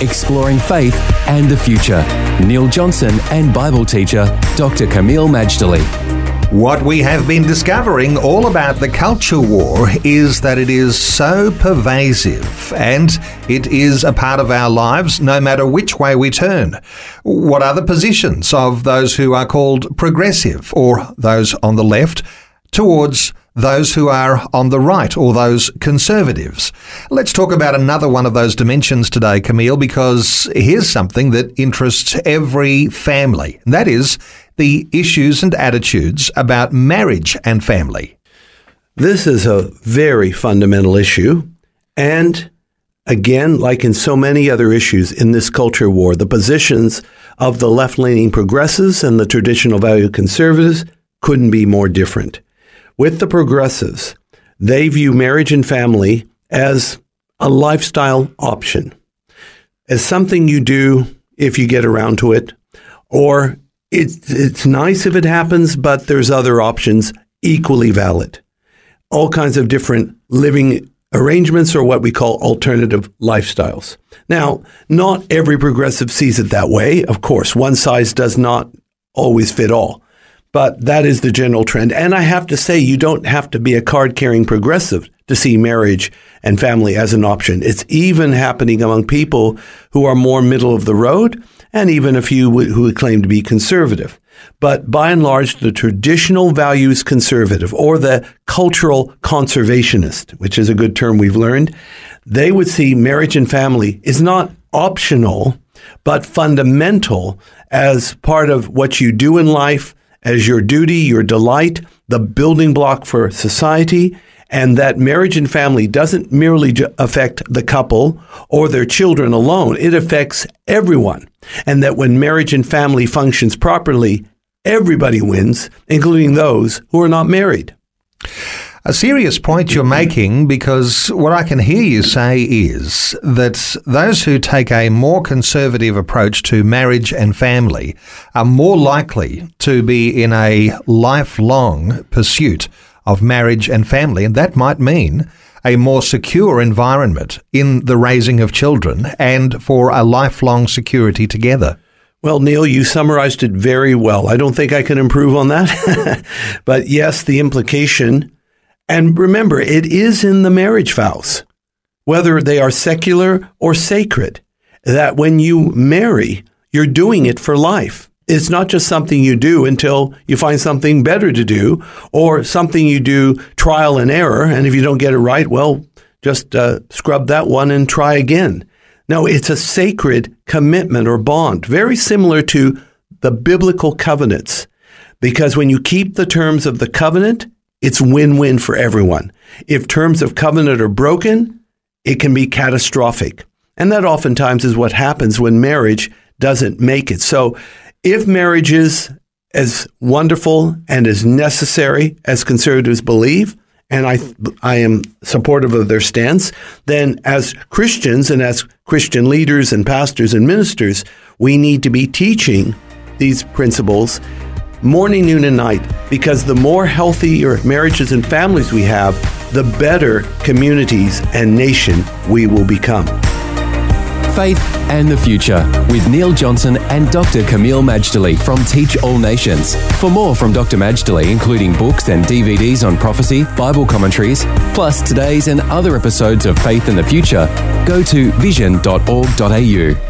exploring faith and the future. Neil Johnson and Bible teacher Dr. Kameel Majdali. What we have been discovering all about the culture war is that it is so pervasive and it is a part of our lives no matter which way we turn. What are the positions of those who are called progressive or those on the left towards those who are on the right or those conservatives. Let's talk about another one of those dimensions today, Kameel, because here's something that interests every family. And that is the issues and attitudes about marriage and family. This is a very fundamental issue. And again, like in so many other issues in this culture war, the positions of the left leaning progressives and the traditional value conservatives couldn't be more different. With the progressives, they view marriage and family as a lifestyle option, as something you do if you get around to it, or it's, it's nice if it happens, but there's other options equally valid. All kinds of different living arrangements or what we call alternative lifestyles. Now, not every progressive sees it that way. Of course, one size does not always fit all. But that is the general trend. And I have to say, you don't have to be a card carrying progressive to see marriage and family as an option. It's even happening among people who are more middle of the road and even a few who claim to be conservative. But by and large, the traditional values conservative or the cultural conservationist, which is a good term we've learned, they would see marriage and family is not optional, but fundamental as part of what you do in life as your duty, your delight, the building block for society, and that marriage and family doesn't merely affect the couple or their children alone, it affects everyone. And that when marriage and family functions properly, everybody wins, including those who are not married. A serious point you're mm-hmm. making because what I can hear you say is that those who take a more conservative approach to marriage and family are more likely to be in a lifelong pursuit of marriage and family. And that might mean a more secure environment in the raising of children and for a lifelong security together. Well, Neil, you summarized it very well. I don't think I can improve on that. but yes, the implication and remember, it is in the marriage vows, whether they are secular or sacred, that when you marry, you're doing it for life. It's not just something you do until you find something better to do or something you do trial and error. And if you don't get it right, well, just uh, scrub that one and try again. No, it's a sacred commitment or bond, very similar to the biblical covenants. Because when you keep the terms of the covenant, it's win win for everyone. If terms of covenant are broken, it can be catastrophic. And that oftentimes is what happens when marriage doesn't make it. So if marriage is as wonderful and as necessary as conservatives believe, and I, I am supportive of their stance, then as Christians and as Christian leaders and pastors and ministers, we need to be teaching these principles morning, noon, and night, because the more healthier marriages and families we have, the better communities and nation we will become. Faith and the Future with Neil Johnson and Dr. Kameel Majdali from Teach All Nations. For more from Dr. Majdali, including books and DVDs on prophecy, Bible commentaries, plus today's and other episodes of Faith and the Future, go to vision.org.au.